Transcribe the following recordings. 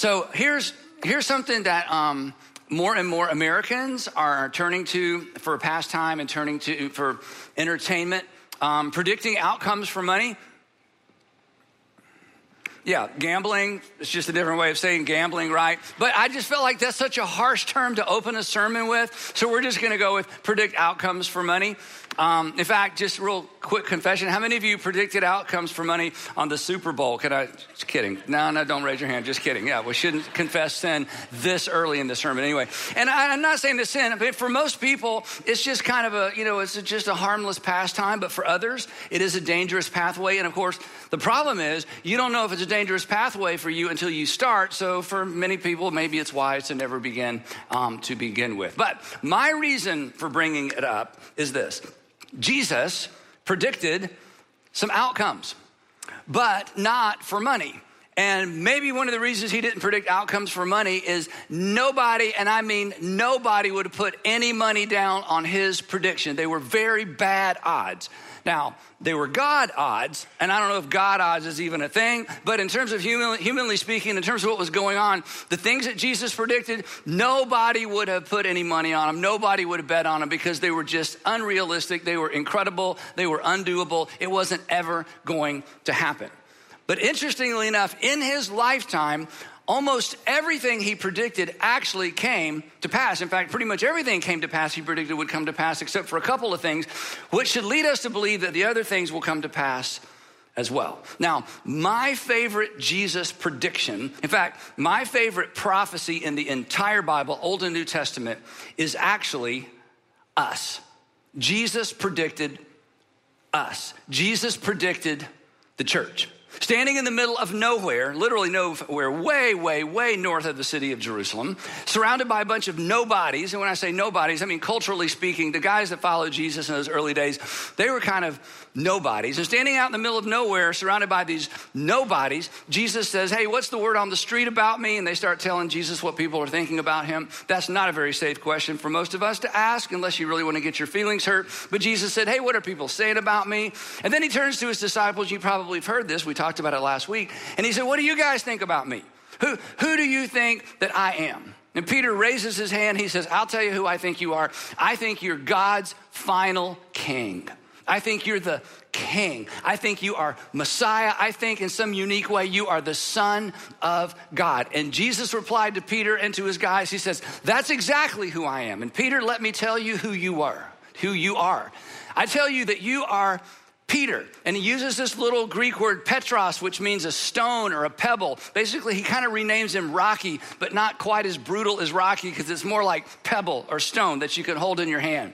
So here's here's something that um, more and more Americans are turning to for pastime and turning to for entertainment. Um, predicting outcomes for money. Yeah, gambling. It's just a different way of saying gambling, right? But I just felt like that's such a harsh term to open a sermon with. So we're just going to go with predict outcomes for money. Um, in fact, just real quick confession. How many of you predicted outcomes for money on the Super Bowl? Can I? Just kidding. No, no, don't raise your hand. Just kidding. Yeah, we shouldn't confess sin this early in the sermon anyway. And I, am not saying this sin, but for most people, it's just kind of a, you know, it's just a harmless pastime. But for others, it is a dangerous pathway. And of course, the problem is you don't know if it's a dangerous pathway for you until you start. So for many people, maybe it's wise to never begin um, to begin with. But my reason for bringing it up is this Jesus predicted some outcomes, but not for money. And maybe one of the reasons he didn't predict outcomes for money is nobody, and I mean nobody, would have put any money down on his prediction. They were very bad odds. Now, they were God odds, and I don't know if God odds is even a thing, but in terms of human, humanly speaking, in terms of what was going on, the things that Jesus predicted, nobody would have put any money on them. Nobody would have bet on them because they were just unrealistic. They were incredible. They were undoable. It wasn't ever going to happen. But interestingly enough, in his lifetime, almost everything he predicted actually came to pass. In fact, pretty much everything came to pass he predicted would come to pass, except for a couple of things, which should lead us to believe that the other things will come to pass as well. Now, my favorite Jesus prediction, in fact, my favorite prophecy in the entire Bible, Old and New Testament, is actually us. Jesus predicted us. Jesus predicted the church. Standing in the middle of nowhere, literally nowhere, way, way, way north of the city of Jerusalem, surrounded by a bunch of nobodies. And when I say nobodies, I mean culturally speaking, the guys that followed Jesus in those early days, they were kind of nobodies. And standing out in the middle of nowhere, surrounded by these nobodies, Jesus says, Hey, what's the word on the street about me? And they start telling Jesus what people are thinking about him. That's not a very safe question for most of us to ask unless you really want to get your feelings hurt. But Jesus said, Hey, what are people saying about me? And then he turns to his disciples. You probably have heard this. We talked about it last week. And he said, What do you guys think about me? Who, who do you think that I am? And Peter raises his hand. He says, I'll tell you who I think you are. I think you're God's final king. I think you're the king. I think you are Messiah. I think in some unique way you are the Son of God. And Jesus replied to Peter and to his guys, He says, That's exactly who I am. And Peter, let me tell you who you are, who you are. I tell you that you are Peter, and he uses this little Greek word petros, which means a stone or a pebble. Basically, he kind of renames him Rocky, but not quite as brutal as Rocky because it's more like pebble or stone that you can hold in your hand.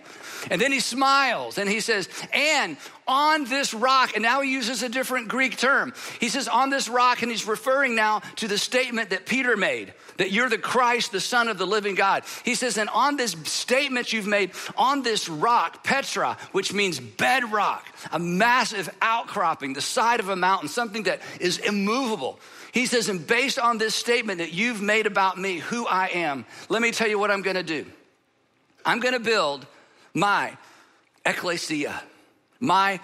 And then he smiles and he says, and on this rock, and now he uses a different Greek term. He says, on this rock, and he's referring now to the statement that Peter made that you're the Christ, the Son of the living God. He says, and on this statement you've made, on this rock, Petra, which means bedrock, a massive outcropping, the side of a mountain, something that is immovable. He says, and based on this statement that you've made about me, who I am, let me tell you what I'm gonna do. I'm gonna build my ecclesia, my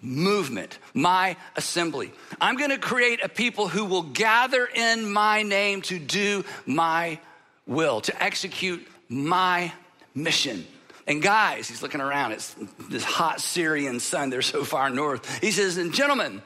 movement, my assembly. I'm going to create a people who will gather in my name to do my will, to execute my mission. And guys, he's looking around, it's this hot Syrian sun, they're so far north. He says, and gentlemen,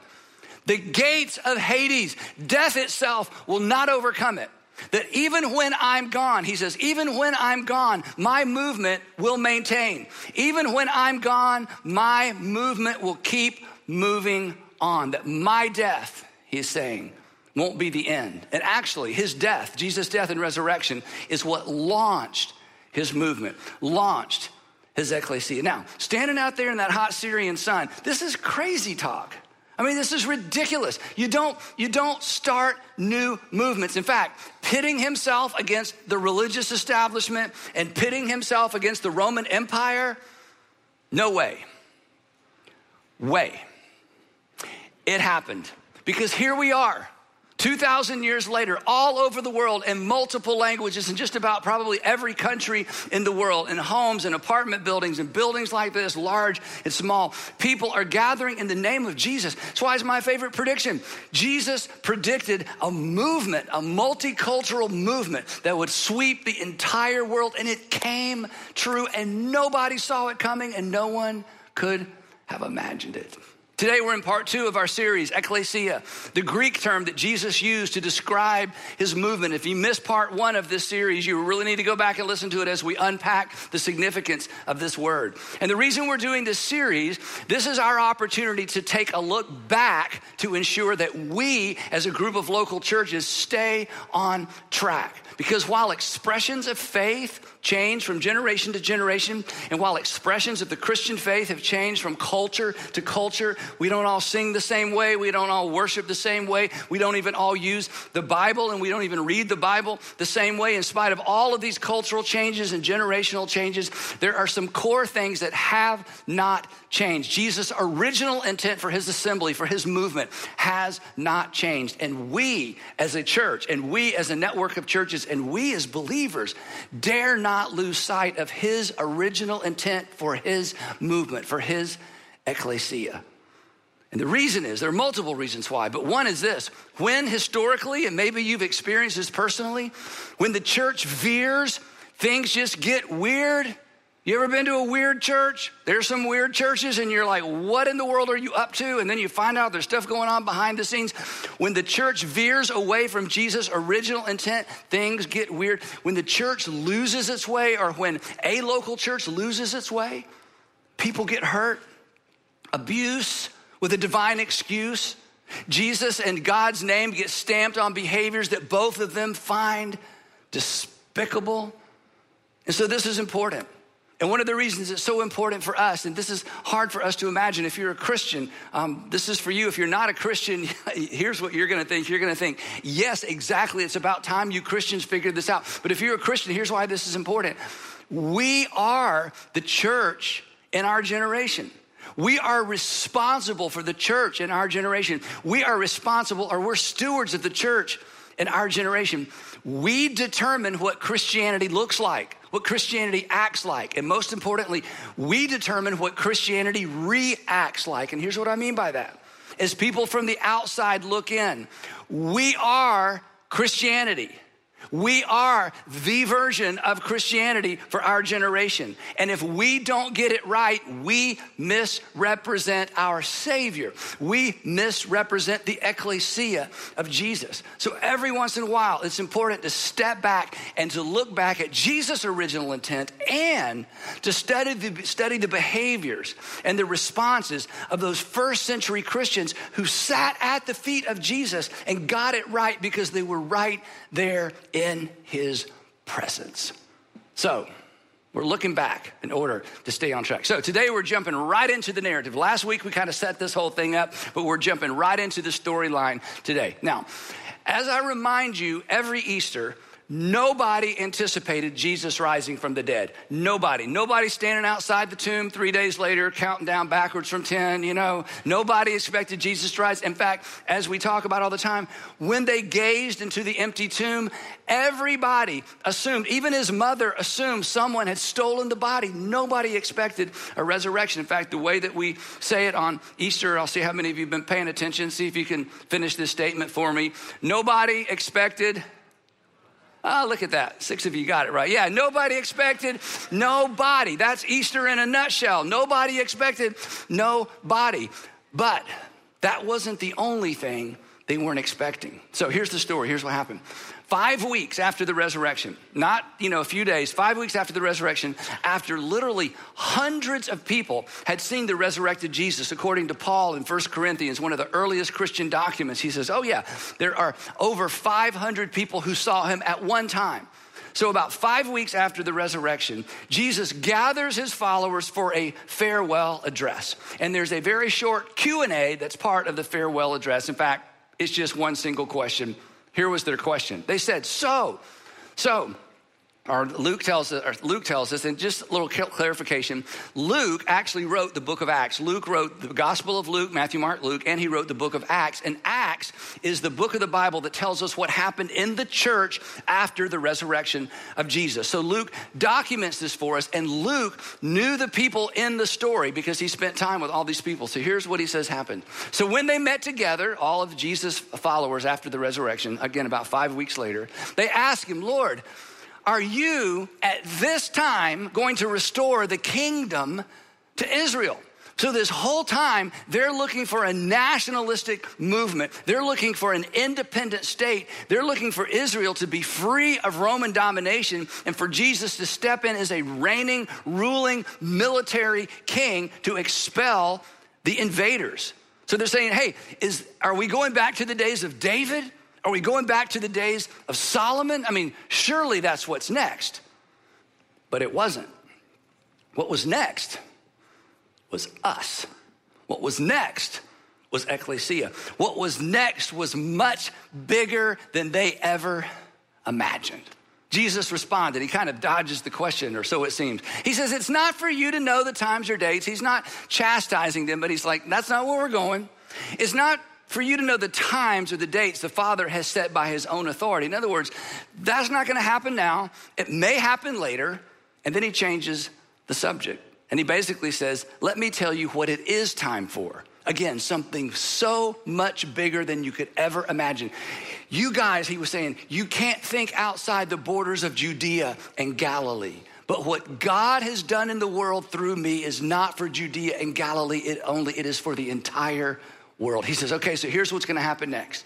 the gates of Hades, death itself will not overcome it. That even when I'm gone, he says, even when I'm gone, my movement will maintain. Even when I'm gone, my movement will keep moving on. That my death, he's saying, won't be the end. And actually, his death, Jesus' death and resurrection, is what launched his movement, launched his ecclesia. Now, standing out there in that hot Syrian sun, this is crazy talk. I mean, this is ridiculous. You don't, you don't start new movements. In fact, pitting himself against the religious establishment and pitting himself against the Roman Empire, no way. Way. It happened. Because here we are 2,000 years later, all over the world in multiple languages in just about probably every country in the world, in homes and apartment buildings and buildings like this, large and small, people are gathering in the name of Jesus. That's why it's my favorite prediction. Jesus predicted a movement, a multicultural movement that would sweep the entire world, and it came true, and nobody saw it coming, and no one could have imagined it. Today, we're in part two of our series, Ekklesia, the Greek term that Jesus used to describe his movement. If you missed part one of this series, you really need to go back and listen to it as we unpack the significance of this word. And the reason we're doing this series, this is our opportunity to take a look back to ensure that we, as a group of local churches, stay on track. Because while expressions of faith change from generation to generation, and while expressions of the Christian faith have changed from culture to culture, we don't all sing the same way, we don't all worship the same way, we don't even all use the Bible, and we don't even read the Bible the same way. In spite of all of these cultural changes and generational changes, there are some core things that have not changed. Jesus' original intent for his assembly, for his movement, has not changed. And we as a church, and we as a network of churches, and we as believers dare not lose sight of his original intent for his movement, for his ecclesia. And the reason is there are multiple reasons why, but one is this when historically, and maybe you've experienced this personally, when the church veers, things just get weird you ever been to a weird church? There's some weird churches, and you're like, what in the world are you up to? And then you find out there's stuff going on behind the scenes. When the church veers away from Jesus' original intent, things get weird. When the church loses its way, or when a local church loses its way, people get hurt, abuse with a divine excuse. Jesus and God's name get stamped on behaviors that both of them find despicable. And so this is important. And one of the reasons it's so important for us, and this is hard for us to imagine if you're a Christian, um, this is for you. If you're not a Christian, here's what you're gonna think. You're gonna think, yes, exactly, it's about time you Christians figured this out. But if you're a Christian, here's why this is important. We are the church in our generation. We are responsible for the church in our generation. We are responsible, or we're stewards of the church in our generation. We determine what Christianity looks like what Christianity acts like. And most importantly, we determine what Christianity reacts like. And here's what I mean by that. As people from the outside look in, we are Christianity. We are the version of Christianity for our generation. And if we don't get it right, we misrepresent our Savior. We misrepresent the ecclesia of Jesus. So every once in a while, it's important to step back and to look back at Jesus' original intent and to study the, study the behaviors and the responses of those first century Christians who sat at the feet of Jesus and got it right because they were right there in his presence. So, we're looking back in order to stay on track. So today we're jumping right into the narrative. Last week we kind of set this whole thing up, but we're jumping right into the storyline today. Now, as I remind you every Easter, Nobody anticipated Jesus rising from the dead. Nobody. Nobody standing outside the tomb three days later, counting down backwards from 10, you know. Nobody expected Jesus to rise. In fact, as we talk about all the time, when they gazed into the empty tomb, everybody assumed, even his mother assumed someone had stolen the body. Nobody expected a resurrection. In fact, the way that we say it on Easter, I'll see how many of you have been paying attention, see if you can finish this statement for me. Nobody expected Oh, look at that. Six of you got it right. Yeah, nobody expected nobody. That's Easter in a nutshell. Nobody expected nobody. But that wasn't the only thing they weren't expecting. So here's the story. Here's what happened. Five weeks after the resurrection, not, you know, a few days, five weeks after the resurrection, after literally hundreds of people had seen the resurrected Jesus, according to Paul in First Corinthians, one of the earliest Christian documents, he says, oh yeah, there are over 500 people who saw him at one time. So about five weeks after the resurrection, Jesus gathers his followers for a farewell address. And there's a very short Q&A that's part of the farewell address. In fact, it's just one single question. Here was their question. They said, so, so, or Luke tells us, or Luke tells us, and just a little clarification, Luke actually wrote the book of Acts. Luke wrote the Gospel of Luke, Matthew, Mark, Luke, and he wrote the book of Acts. And Acts is the book of the Bible that tells us what happened in the church after the resurrection of Jesus. So Luke documents this for us, and Luke knew the people in the story because he spent time with all these people. So here's what he says happened. So when they met together, all of Jesus' followers after the resurrection, again, about five weeks later, they asked him, Lord, are you at this time going to restore the kingdom to Israel? So, this whole time, they're looking for a nationalistic movement. They're looking for an independent state. They're looking for Israel to be free of Roman domination and for Jesus to step in as a reigning, ruling military king to expel the invaders. So, they're saying, hey, is, are we going back to the days of David? Are we going back to the days of Solomon? I mean, surely that's what's next. But it wasn't. What was next was us. What was next was ecclesia. What was next was much bigger than they ever imagined. Jesus responded. He kind of dodges the question, or so it seems. He says, It's not for you to know the times or dates. He's not chastising them, but he's like, That's not where we're going. It's not for you to know the times or the dates the Father has set by his own authority. In other words, that's not to happen now. It may happen later. And then he changes the subject. And he basically says, Let me tell you what it is time for. Again, something so much bigger than you could ever imagine. You guys, he was saying, you can't think outside the borders of Judea and Galilee. But what God has done in the world through me is not for Judea and Galilee it only, it is for the entire world. He says, okay, so here's what's gonna happen next.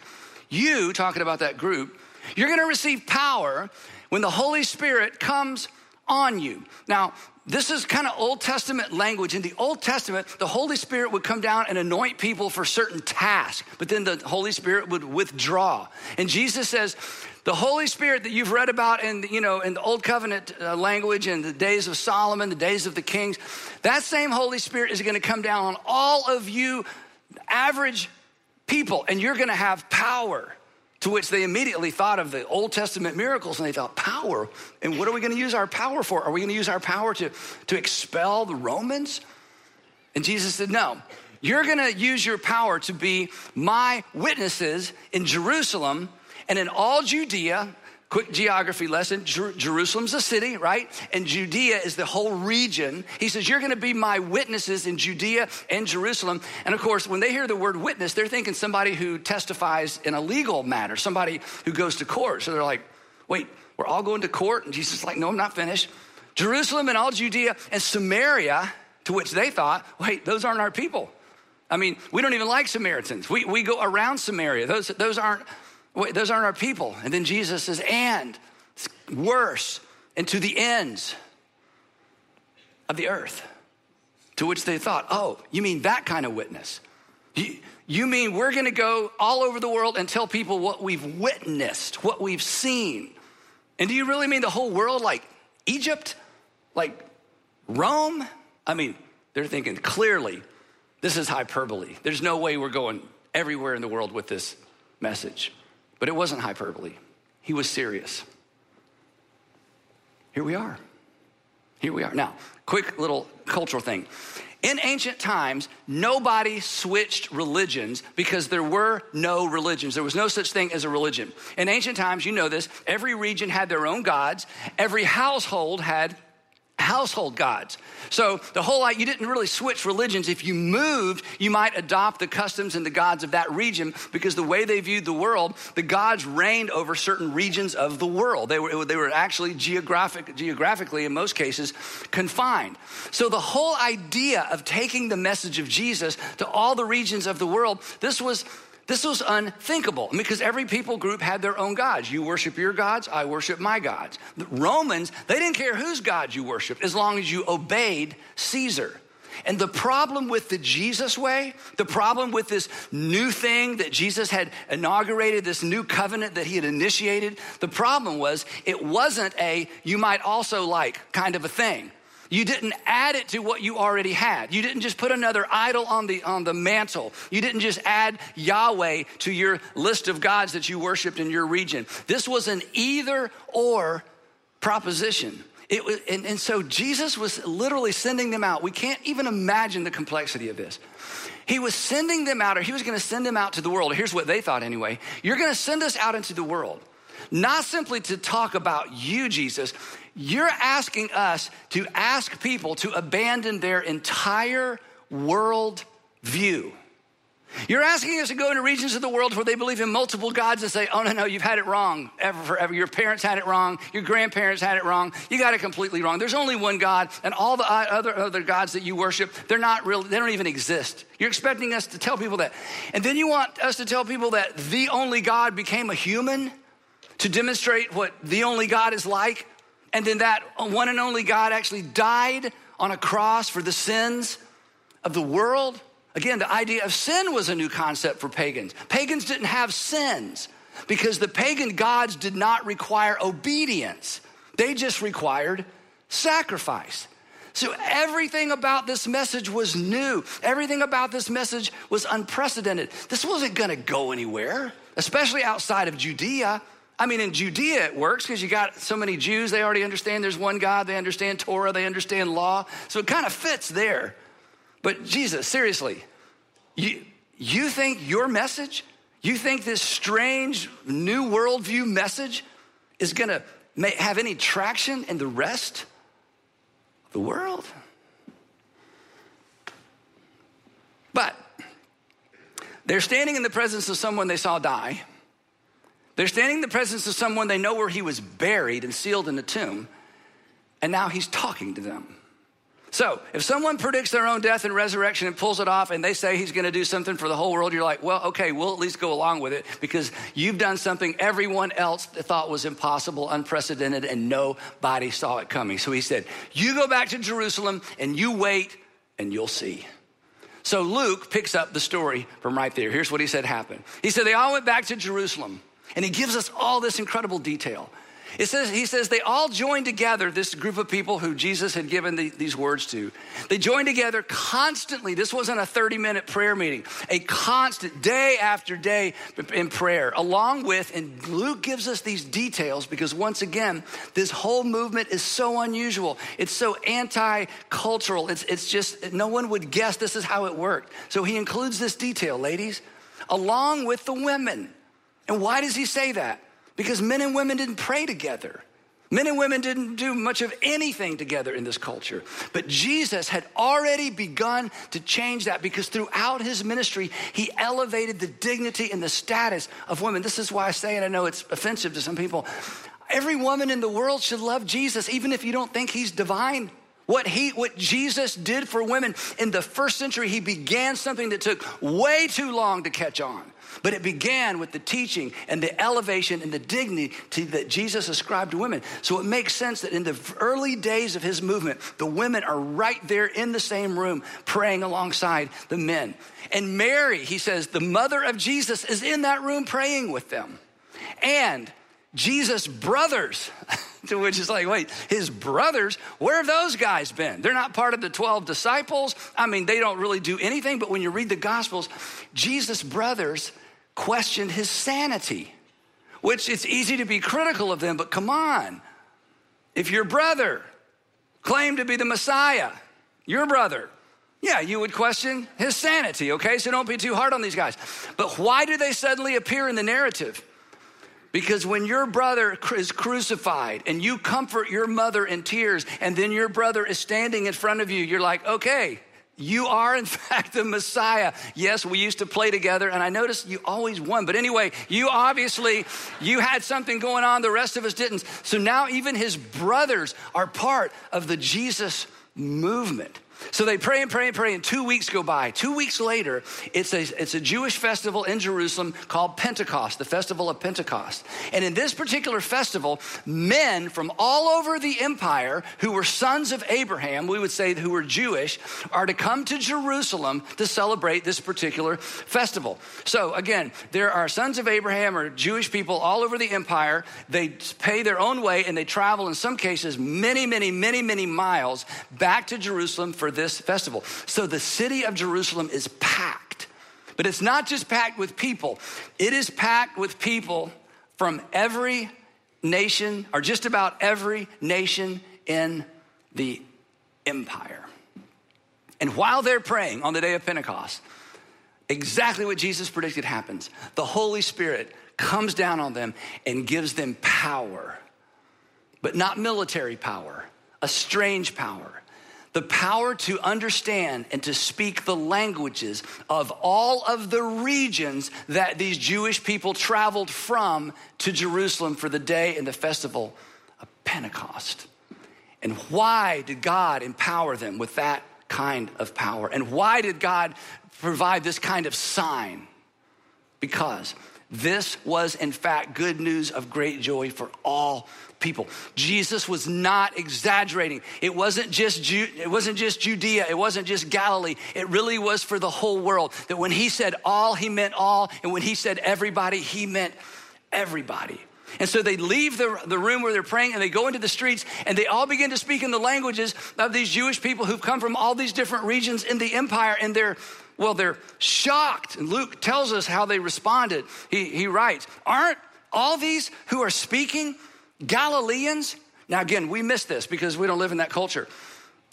You, talking about that group, you're gonna receive power when the Holy Spirit comes on you. Now, this is kind of Old Testament language. In the Old Testament, the Holy Spirit would come down and anoint people for certain tasks, but then the Holy Spirit would withdraw. And Jesus says, the Holy Spirit that you've read about in, you know, in the Old Covenant uh, language and the days of Solomon, the days of the kings, that same Holy Spirit is going to come down on all of you average people, and you're gonna have power. To which they immediately thought of the Old Testament miracles and they thought, power? And what are we gonna use our power for? Are we gonna use our power to, to expel the Romans? And Jesus said, no. You're gonna use your power to be my witnesses in Jerusalem and in all Judea Quick geography lesson Jer- Jerusalem's a city, right? And Judea is the whole region. He says, You're gonna be my witnesses in Judea and Jerusalem. And of course, when they hear the word witness, they're thinking somebody who testifies in a legal matter, somebody who goes to court. So they're like, Wait, we're all going to court? And Jesus is like, No, I'm not finished. Jerusalem and all Judea and Samaria, to which they thought, Wait, those aren't our people. I mean, we don't even like Samaritans. We, we go around Samaria. Those, those aren't Wait, those aren't our people. And then Jesus says, and worse, and to the ends of the earth. To which they thought, oh, you mean that kind of witness? You, you mean we're gonna go all over the world and tell people what we've witnessed, what we've seen? And do you really mean the whole world, like Egypt, like Rome? I mean, they're thinking clearly, this is hyperbole. There's no way we're going everywhere in the world with this message. But it wasn't hyperbole, he was serious. Here we are. Here we are. Now, quick little cultural thing. In ancient times, nobody switched religions because there were no religions. There was no such thing as a religion. In ancient times, you know this, every region had their own gods, every household had household gods. So the whole you didn't really switch religions. If you moved, you might adopt the customs and the gods of that region because the way they viewed the world, the gods reigned over certain regions of the world. They were, they were actually geographic, geographically, in most cases, confined. So the whole idea of taking the message of Jesus to all the regions of the world, this was this was unthinkable because every people group had their own gods. You worship your gods, I worship my gods. The Romans, they didn't care whose gods you worshiped as long as you obeyed Caesar. And the problem with the Jesus way, the problem with this new thing that Jesus had inaugurated, this new covenant that he had initiated, the problem was it wasn't a you might also like kind of a thing. You didn't add it to what you already had. You didn't just put another idol on the, on the mantle. You didn't just add Yahweh to your list of gods that you worshiped in your region. This was an either or proposition. It was, and, and so Jesus was literally sending them out. We can't even imagine the complexity of this. He was sending them out, or he was going to send them out to the world. Here's what they thought anyway You're going to send us out into the world, not simply to talk about you, Jesus. You're asking us to ask people to abandon their entire world view. You're asking us to go into regions of the world where they believe in multiple gods and say, oh, no, no, you've had it wrong ever forever. Your parents had it wrong. Your grandparents had it wrong. You got it completely wrong. There's only one God, and all the uh, other, other gods that you worship, they're not real, they don't even exist. You're expecting us to tell people that. And then you want us to tell people that the only God became a human to demonstrate what the only God is like. And then that one and only God actually died on a cross for the sins of the world. Again, the idea of sin was a new concept for pagans. Pagans didn't have sins because the pagan gods did not require obedience, they just required sacrifice. So everything about this message was new. Everything about this message was unprecedented. This wasn't going to go anywhere, especially outside of Judea. I mean, in Judea it works because you got so many Jews, they already understand there's one God, they understand Torah, they understand law. So it kind of fits there. But Jesus, seriously, you, you think your message, you think this strange new worldview message is gonna have any traction in the rest of the world? But they're standing in the presence of someone they saw die. They're standing in the presence of someone they know where he was buried and sealed in a tomb, and now he's talking to them. So, if someone predicts their own death and resurrection and pulls it off and they say he's going to do something for the whole world, you're like, well, okay, we'll at least go along with it because you've done something everyone else thought was impossible, unprecedented, and nobody saw it coming. So he said, You go back to Jerusalem and you wait and you'll see. So Luke picks up the story from right there. Here's what he said happened. He said, They all went back to Jerusalem, and he gives us all this incredible detail. It says, he says, they all joined together, this group of people who Jesus had given the, these words to. They joined together constantly. This wasn't a 30 minute prayer meeting, a constant day after day in prayer, along with, and Luke gives us these details because once again, this whole movement is so unusual. It's so anti cultural. It's, it's just, no one would guess this is how it worked. So he includes this detail, ladies, along with the women. And why does he say that? because men and women didn't pray together. Men and women didn't do much of anything together in this culture. But Jesus had already begun to change that because throughout his ministry, he elevated the dignity and the status of women. This is why I say, and I know it's offensive to some people, every woman in the world should love Jesus, even if you don't think he's divine. What he what Jesus did for women in the first century, he began something that took way too long to catch on. But it began with the teaching and the elevation and the dignity that Jesus ascribed to women. So it makes sense that in the early days of his movement, the women are right there in the same room praying alongside the men. And Mary, he says, the mother of Jesus, is in that room praying with them. And Jesus' brothers, to which is like, wait, his brothers, where have those guys been? They're not part of the 12 disciples. I mean, they don't really do anything, but when you read the Gospels, Jesus' brothers questioned his sanity, which it's easy to be critical of them, but come on. If your brother claimed to be the Messiah, your brother, yeah, you would question his sanity, okay? So don't be too hard on these guys. But why do they suddenly appear in the narrative? Because when your brother is crucified and you comfort your mother in tears, and then your brother is standing in front of you, you're like, okay, you are, in fact, the Messiah. Yes, we used to play together, and I noticed you always won. But anyway, you obviously, you had something going on the rest of us didn't. So now even his brothers are part of the Jesus movement. So they pray and pray and pray, and two weeks go by. Two weeks later, it's a, it's a Jewish festival in Jerusalem called Pentecost, the festival of Pentecost. And in this particular festival, men from all over the empire who were sons of Abraham, we would say who were Jewish, are to come to Jerusalem to celebrate this particular festival. So again, there are sons of Abraham or Jewish people all over the empire. They pay their own way and they travel, in some cases, many, many, many, many miles back to Jerusalem for this festival. So the city of Jerusalem is packed. But it's not just packed with people, it is packed with people from every nation, or just about every nation in the empire. And while they're praying on the day of Pentecost, exactly what Jesus predicted happens. The Holy Spirit comes down on them and gives them power, but not military power, a strange power the power to understand and to speak the languages of all of the regions that these Jewish people traveled from to Jerusalem for the day and the festival of Pentecost. And why did God empower them with that kind of power? And why did God provide this kind of sign? Because this was, in fact, good news of great joy for all people. Jesus was not exaggerating. It wasn't just Ju- it wasn't just Judea, it wasn't just Galilee. It really was for the whole world. That when he said all, he meant all, and when he said everybody, he meant everybody. And so they leave the, the room where they're praying and they go into the streets and they all begin to speak in the languages of these Jewish people who've come from all these different regions in the empire and they're well, they're shocked. And Luke tells us how they responded. He, he writes, Aren't all these who are speaking Galileans? Now, again, we miss this because we don't live in that culture.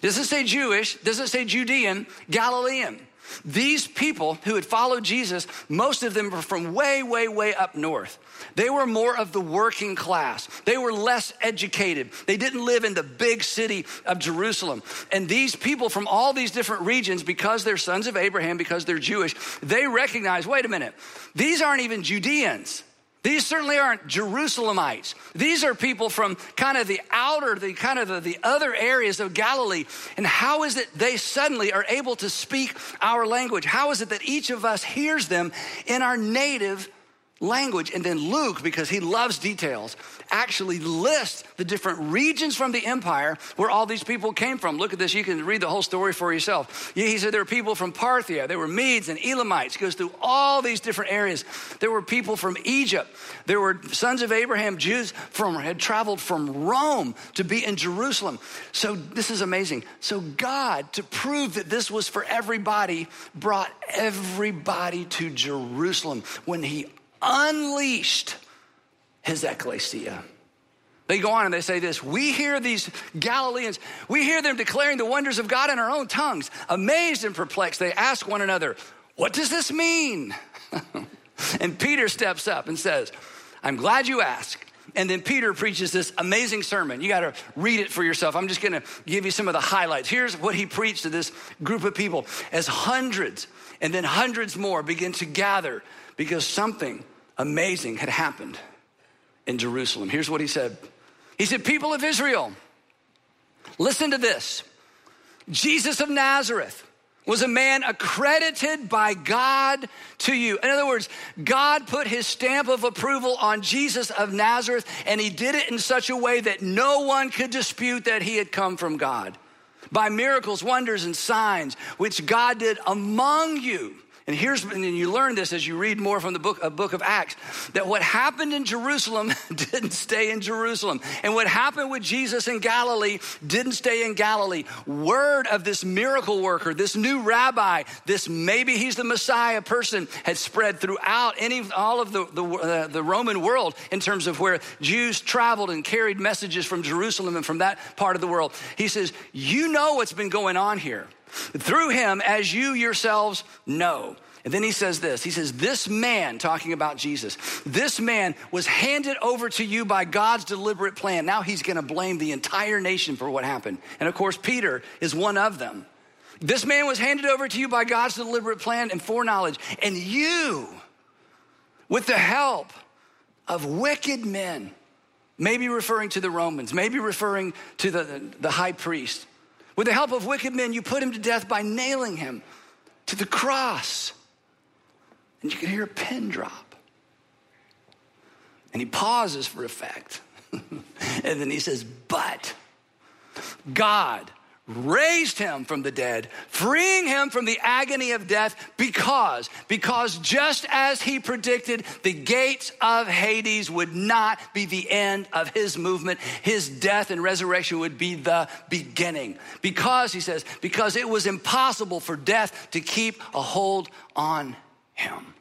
Does it say Jewish? Does it say Judean? Galilean. These people who had followed Jesus, most of them were from way, way, way up north. They were more of the working class. They were less educated. They didn't live in the big city of Jerusalem. And these people from all these different regions, because they're sons of Abraham, because they're Jewish, they recognize wait a minute, these aren't even Judeans. These certainly aren't Jerusalemites. These are people from kind of the outer, the kind of the, the, other areas of Galilee. And how is it they suddenly are able to speak our language? How is it that each of us hears them in our native language. And then Luke, because he loves details, actually lists the different regions from the empire where all these people came from. Look at this. You can read the whole story for yourself. He said there were people from Parthia, there were Medes and Elamites. He goes through all these different areas. There were people from Egypt. There were sons of Abraham, Jews from had traveled from Rome to be in Jerusalem. So this is amazing. So God, to prove that this was for everybody, brought everybody to Jerusalem when he unleashed his ecclesia. They go on and they say this We hear these Galileans, we hear them declaring the wonders of God in our own tongues. Amazed and perplexed, they ask one another, What does this mean? and Peter steps up and says, I'm glad you asked. And then Peter preaches this amazing sermon. You got to read it for yourself. I'm just going to give you some of the highlights. Here's what he preached to this group of people as hundreds and then hundreds more begin to gather because something amazing had happened in Jerusalem. Here's what he said He said, People of Israel, listen to this. Jesus of Nazareth was a man accredited by God to you. In other words, God put his stamp of approval on Jesus of Nazareth, and he did it in such a way that no one could dispute that he had come from God. By miracles, wonders, and signs, which God did among you and here's, and you learn this as you read more from the book, uh, book of Acts, that what happened in Jerusalem didn't stay in Jerusalem. And what happened with Jesus in Galilee didn't stay in Galilee. Word of this miracle worker, this new rabbi, this maybe he's the Messiah person had spread throughout any, all of the, the, uh, the Roman world in terms of where Jews traveled and carried messages from Jerusalem and from that part of the world. He says, You know what's been going on here through him as you yourselves know. And then he says this He says, This man, talking about Jesus, this man was handed over to you by God's deliberate plan. Now he's going to blame the entire nation for what happened. And of course, Peter is one of them. This man was handed over to you by God's deliberate plan and foreknowledge. And you, with the help of wicked men, maybe referring to the Romans, maybe referring to the, the high priest, With the help of wicked men, you put him to death by nailing him to the cross. And you can hear a pin drop. And he pauses for effect. and then he says, But God raised him from the dead, freeing him from the agony of death because because just as he predicted the gates of Hades would not be the end of his movement his death and resurrection would be the beginning. Because he says because it was impossible for death to keep a hold on him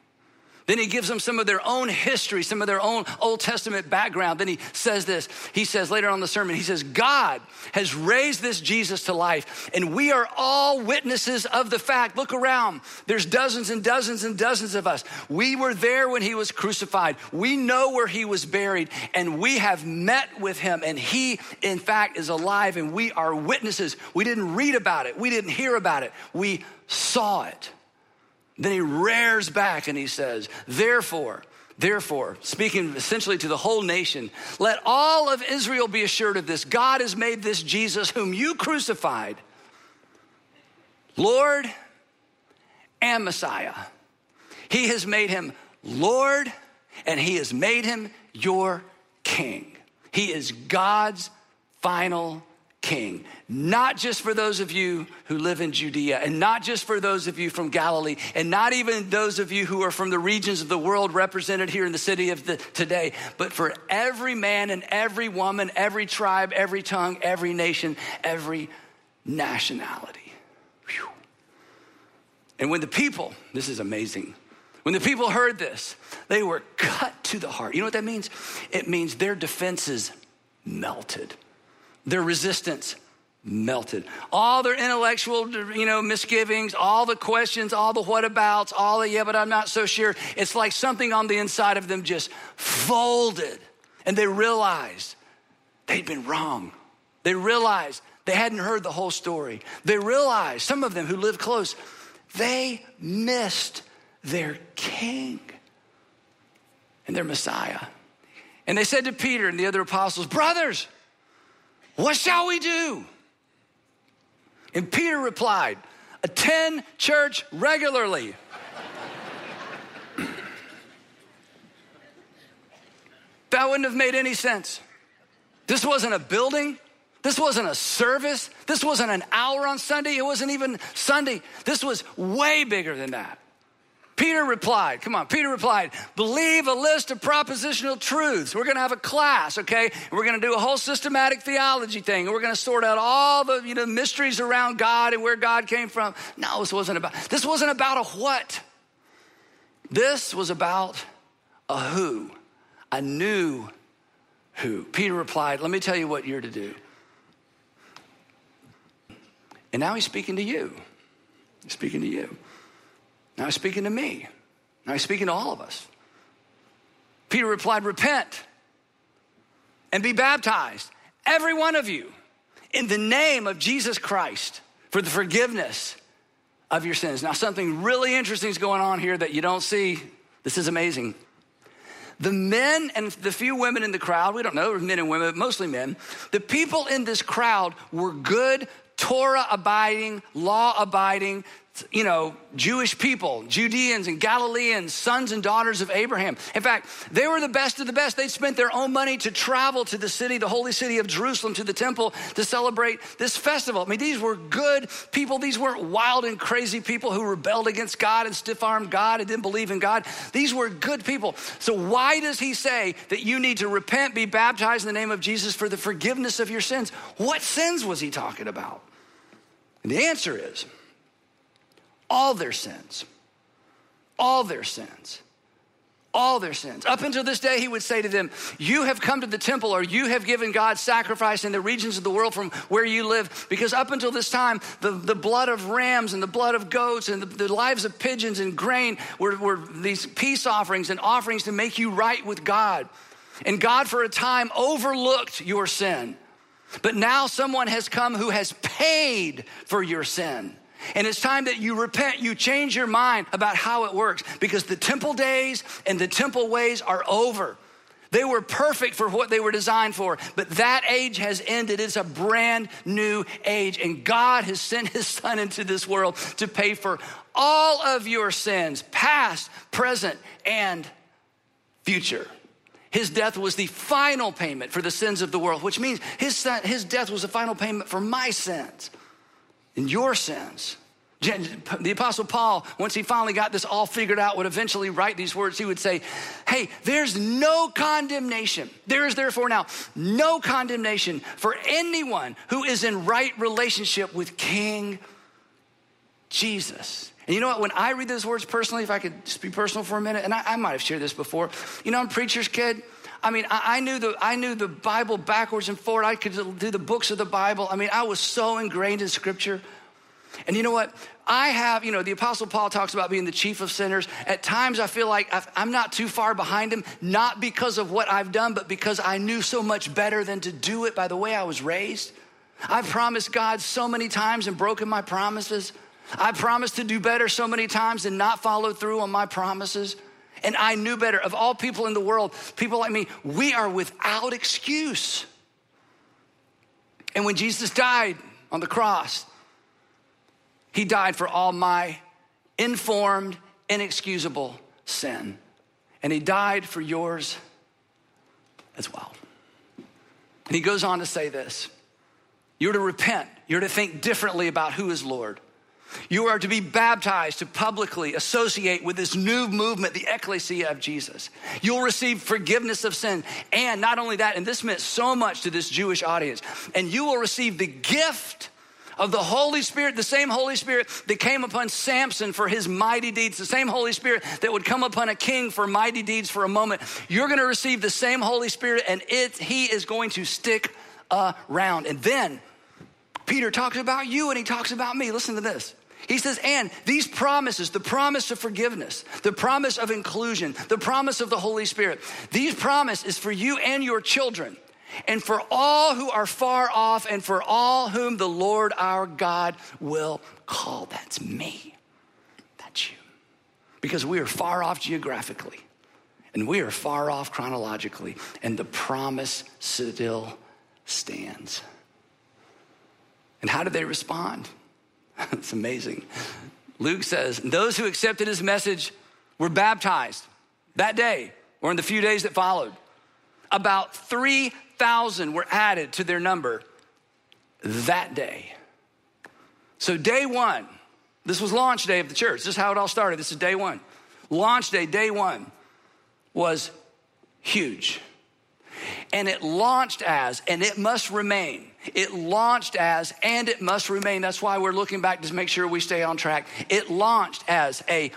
then he gives them some of their own history, some of their own Old Testament background. Then he says this. He says later on the sermon, he says, God has raised this Jesus to life, and we are all witnesses of the fact. Look around. There's dozens and dozens and dozens of us. We were there when he was crucified. We know where he was buried, and we have met with him, and he, in fact, is alive, and we are witnesses. We didn't read about it, we didn't hear about it, we saw it. Then he rears back and he says, Therefore, Therefore, speaking essentially to the whole nation, let all of Israel be assured of this God has made this Jesus, whom you crucified, Lord and Messiah. He has made him Lord and he has made him your king. He is God's final king, not just for those of you who live in Judea, and not just for those of you from Galilee, and not even those of you who are from the regions of the world represented here in the city of the, today, but for every man and every woman, every tribe, every tongue, every nation, every nationality. Whew. And when the people, this is amazing. When the people heard this, they were cut to the heart. You know what that means? It means their defenses melted their resistance melted. All their intellectual, you know, misgivings, all the questions, all the whatabouts, all the yeah, but I'm not so sure. It's like something on the inside of them just folded. And they realized they'd been wrong. They realized they hadn't heard the whole story. They realized, some of them who lived close, they missed their king and their Messiah. And they said to Peter and the other apostles, Brothers, what shall we do? And Peter replied, Attend church regularly. that wouldn't have made any sense. This wasn't a building. This wasn't a service. This wasn't an hour on Sunday. It wasn't even Sunday. This was way bigger than that. Peter replied, come on, Peter replied, believe a list of propositional truths. We're gonna have a class, okay? We're gonna do a whole systematic theology thing. We're gonna sort out all the you know mysteries around God and where God came from. No, this wasn't about this wasn't about a what. This was about a who, a new who. Peter replied, Let me tell you what you're to do. And now he's speaking to you. He's speaking to you. Now he's speaking to me. Now he's speaking to all of us. Peter replied, Repent and be baptized, every one of you, in the name of Jesus Christ for the forgiveness of your sins. Now, something really interesting is going on here that you don't see. This is amazing. The men and the few women in the crowd, we don't know, men and women, but mostly men, the people in this crowd were good, Torah abiding, law abiding, you know, Jewish people, Judeans and Galileans, sons and daughters of Abraham. In fact, they were the best of the best. They'd spent their own money to travel to the city, the holy city of Jerusalem, to the temple to celebrate this festival. I mean, these were good people. These weren't wild and crazy people who rebelled against God and stiff armed God and didn't believe in God. These were good people. So, why does he say that you need to repent, be baptized in the name of Jesus for the forgiveness of your sins? What sins was he talking about? And the answer is, all their sins. All their sins. All their sins. Up until this day, he would say to them, You have come to the temple, or you have given God sacrifice in the regions of the world from where you live. Because up until this time, the, the blood of rams and the blood of goats and the, the lives of pigeons and grain were, were these peace offerings and offerings to make you right with God. And God, for a time, overlooked your sin. But now someone has come who has paid for your sin. And it's time that you repent, you change your mind about how it works because the temple days and the temple ways are over. They were perfect for what they were designed for, but that age has ended. It's a brand new age, and God has sent His Son into this world to pay for all of your sins, past, present, and future. His death was the final payment for the sins of the world, which means his, son, his death was the final payment for my sins and your sins. The Apostle Paul, once he finally got this all figured out, would eventually write these words. He would say, Hey, there's no condemnation. There is therefore now no condemnation for anyone who is in right relationship with King Jesus. And you know what? When I read those words personally, if I could just be personal for a minute, and I, I might have shared this before, you know, I'm preacher's kid. I mean, I, I, knew the I knew the Bible backwards and forward. I could do the books of the Bible. I mean, I was so ingrained in Scripture. And you know what? I have, you know, the Apostle Paul talks about being the chief of sinners. At times, I feel like I'm not too far behind him, not because of what I've done, but because I knew so much better than to do it by the way I was raised. I've promised God so many times and broken my promises. I promised to do better so many times and not follow through on my promises. And I knew better. Of all people in the world, people like me, we are without excuse. And when Jesus died on the cross, he died for all my informed, inexcusable sin. And he died for yours as well. And he goes on to say this You're to repent, you're to think differently about who is Lord. You are to be baptized to publicly associate with this new movement, the Ekklesia of Jesus. You'll receive forgiveness of sin. And not only that, and this meant so much to this Jewish audience, and you will receive the gift of the Holy Spirit, the same Holy Spirit that came upon Samson for his mighty deeds, the same Holy Spirit that would come upon a king for mighty deeds for a moment. You're going to receive the same Holy Spirit, and it, he is going to stick around. And then Peter talks about you and he talks about me. Listen to this. He says, and these promises, the promise of forgiveness, the promise of inclusion, the promise of the Holy Spirit, these promise is for you and your children and for all who are far off, and for all whom the Lord our God will call. That's me. That's you. Because we are far off geographically, and we are far off chronologically, and the promise still stands. And how did they respond? it's amazing. Luke says, Those who accepted his message were baptized that day or in the few days that followed. About 3 3,000 were added to their number that day. So, day one, this was launch day of the church. This is how it all started. This is day one. Launch day, day one, was huge. And it launched as, and it must remain. It launched as, and it must remain. That's why we're looking back to make sure we stay on track. It launched as a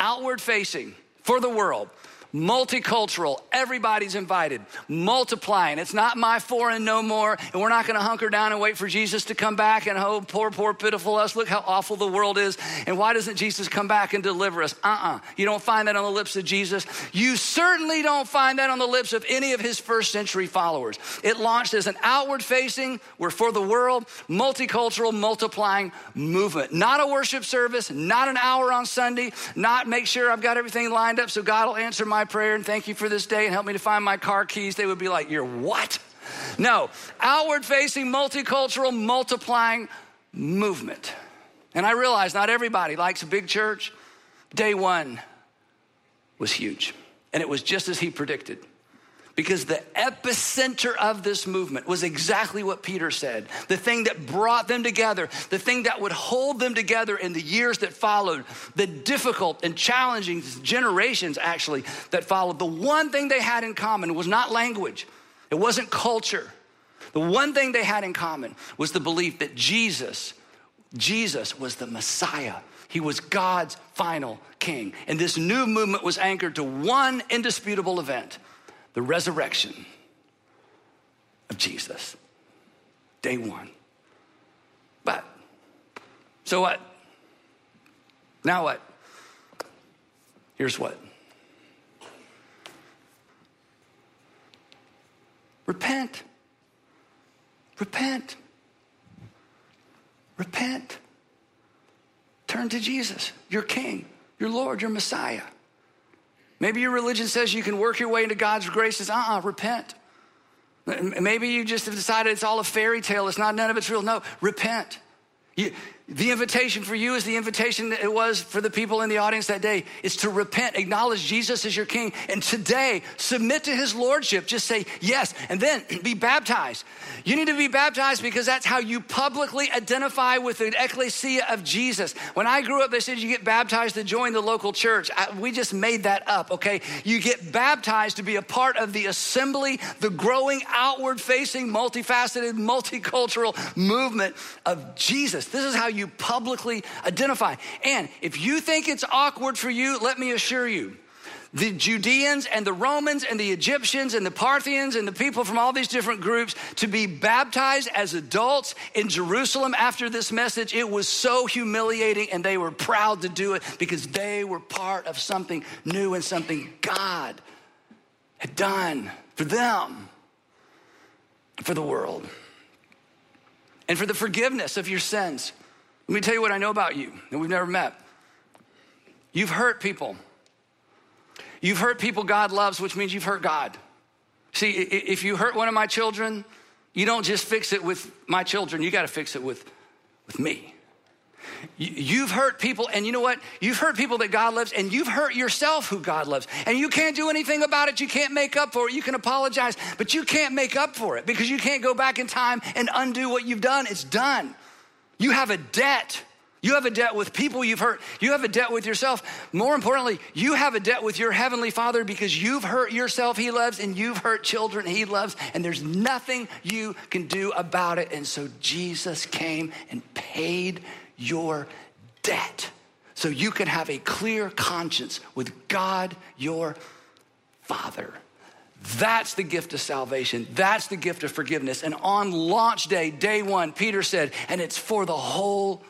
outward facing for the world multicultural, everybody's invited, multiplying. It's not my foreign no more, and we're not going to hunker down and wait for Jesus to come back and oh, poor, poor, pitiful us. Look how awful the world is. And why doesn't Jesus come back and deliver us? Uh uh-uh. uh You don't find that on the lips of Jesus. You certainly don't find that on the lips of any of his first century followers. It launched as an outward facing, we're for the world, multicultural, multiplying movement. Not a worship service, not an hour on Sunday, not make sure I've got everything lined up so God will answer my my prayer and thank you for this day and help me to find my car keys, they would be like, You're what? No, outward facing, multicultural, multiplying movement. And I realize not everybody likes a big church. Day one was huge, and it was just as he predicted because the epicenter of this movement was exactly what Peter said. The thing that brought them together, the thing that would hold them together in the years that followed, the difficult and challenging generations actually that followed. The one thing they had in common was not language, it wasn't culture. The one thing they had in common was the belief that Jesus, Jesus was the Messiah. He was God's final king. And this new movement was anchored to one indisputable event the resurrection of Jesus. Day one. But, so what? Now what? Here's what. Repent. Repent. Repent. Turn to Jesus, your King, your Lord, your Messiah. Maybe your religion says you can work your way into God's grace. Says, uh-uh, repent. Maybe you just have decided it's all a fairy tale. It's not, none of it's real. No, repent. You, the invitation for you is the invitation that it was for the people in the audience that day. It's to repent, acknowledge Jesus as your king, and today submit to his lordship. Just say yes, and then be baptized. You need to be baptized because that's how you publicly identify with the Ekklesia of Jesus. When I grew up, they said you get baptized to join the local church. I, we just made that up, okay? You get baptized to be a part of the assembly, the growing, outward facing, multifaceted, multicultural movement of Jesus. This is how you publicly identify. And if you think it's awkward for you, let me assure you, the Judeans and the Romans and the Egyptians and the Parthians and the people from all these different groups to be baptized as adults in Jerusalem after this message. It was so humiliating and they were proud to do it because they were part of something new and something God had done for them, for the world, and for the forgiveness of your sins. Let me tell you what I know about you, and we've never met. You've hurt people. You've hurt people God loves, which means you've hurt God. See, if you hurt one of my children, you don't just fix it with my children, you got to fix it with, with me. You've hurt people, and you know what? You've hurt people that God loves, and you've hurt yourself who God loves. And you can't do anything about it. You can't make up for it. You can apologize, but you can't make up for it because you can't go back in time and undo what you've done. It's done. You have a debt. You have a debt with people you've hurt. You have a debt with yourself. More importantly, you have a debt with your heavenly Father because you've hurt yourself, He loves, and you've hurt children, He loves, and there's nothing you can do about it. And so Jesus came and paid your debt so you can have a clear conscience with God, your Father. That's the gift of salvation. That's the gift of forgiveness. And on launch day, day one, Peter said, and it's for the whole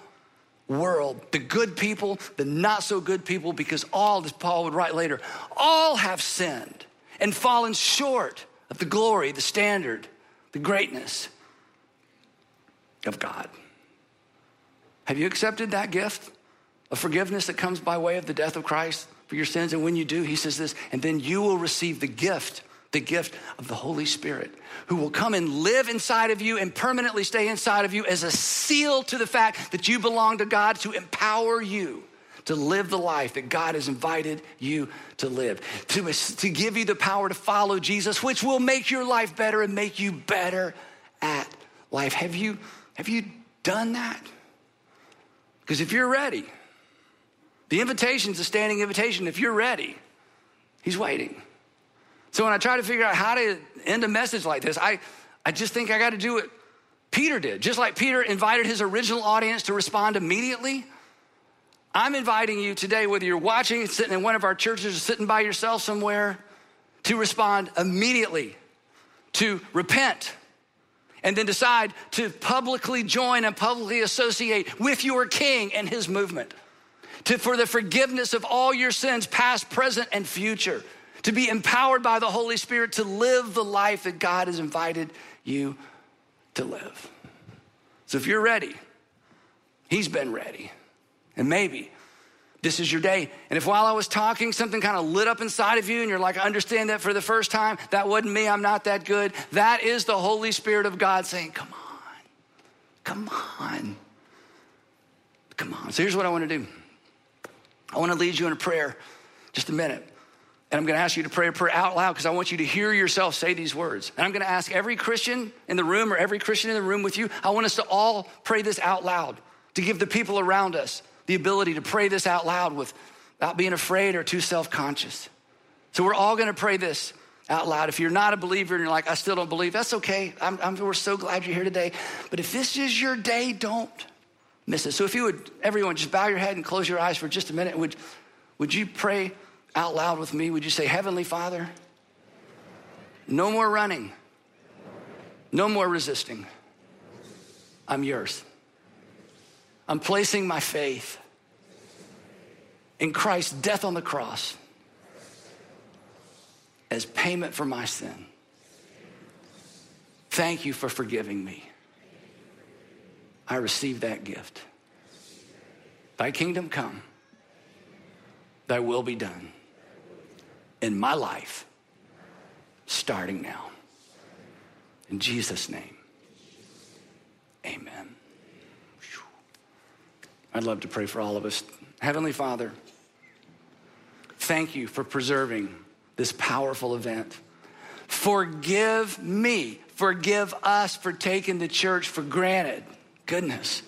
world the good people, the not so good people, because all, as Paul would write later, all have sinned and fallen short of the glory, the standard, the greatness of God. Have you accepted that gift of forgiveness that comes by way of the death of Christ for your sins? And when you do, he says this, and then you will receive the gift the gift of the Holy Spirit, who will come and live inside of you and permanently stay inside of you as a seal to the fact that you belong to God to empower you to live the life that God has invited you to live, to, to give you the power to follow Jesus, which will make your life better and make you better at life. Have you, have you done that? Because if you're ready, the invitation's a standing invitation. If you're ready, He's waiting. So when I try to figure out how to end a message like this, I, I just think I got to do what Peter did. Just like Peter invited his original audience to respond immediately, I'm inviting you today, whether you're watching, sitting in one of our churches, or sitting by yourself somewhere, to respond immediately, to repent, and then decide to publicly join and publicly associate with your king and his movement, to, for the forgiveness of all your sins, past, present, and future to be empowered by the Holy Spirit to live the life that God has invited you to live. So if you're ready, He's been ready. And maybe this is your day. And if while I was talking, something kind of lit up inside of you and you're like, I understand that for the first time, that wasn't me, I'm not that good. That is the Holy Spirit of God saying, Come on, come on, come on. So here's what I want to do I want to lead you in a prayer, just a minute. And I'm going to ask you to pray a prayer out loud because I want you to hear yourself say these words. And I'm going to ask every Christian in the room or every Christian in the room with you, I want us to all pray this out loud to give the people around us the ability to pray this out loud without being afraid or too self conscious. So we're all going to pray this out loud. If you're not a believer and you're like, I still don't believe, that's okay. I'm, I'm, we're so glad you're here today. But if this is your day, don't miss it. So if you would, everyone, just bow your head and close your eyes for just a minute. Would, would you pray? Out loud with me, would you say, Heavenly Father, no more running, no more resisting. I'm yours. I'm placing my faith in Christ's death on the cross as payment for my sin. Thank you for forgiving me. I receive that gift. Thy kingdom come, thy will be done in my life starting now. In Jesus' name, amen. I'd love to pray for all of us. Heavenly Father, thank you for preserving this powerful event. Forgive me, forgive us for taking the church for granted. Goodness.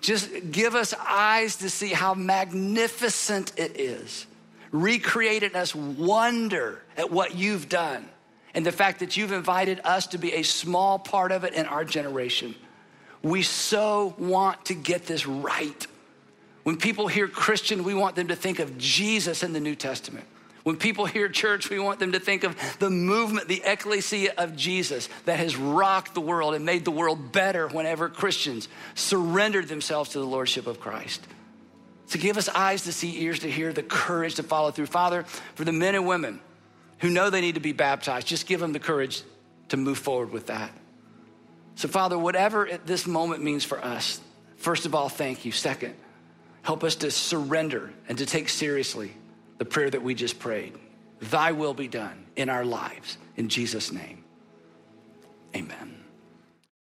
Just give us eyes to see how magnificent it is. Recreate in us wonder at what you've done and the fact that you've invited us to be a small part of it in our generation. We so want to get this right. When people hear Christian, we want them to think of Jesus in the New Testament. When people hear church, we want them to think of the movement, the Ekklesia of Jesus that has rocked the world and made the world better whenever Christians surrendered themselves to the Lordship of Christ. So give us eyes to see, ears to hear, the courage to follow through. Father, for the men and women who know they need to be baptized, just give them the courage to move forward with that. So, Father, whatever this moment means for us, first of all, thank you. Second, help us to surrender and to take seriously the prayer that we just prayed. Thy will be done in our lives. In Jesus' name, amen.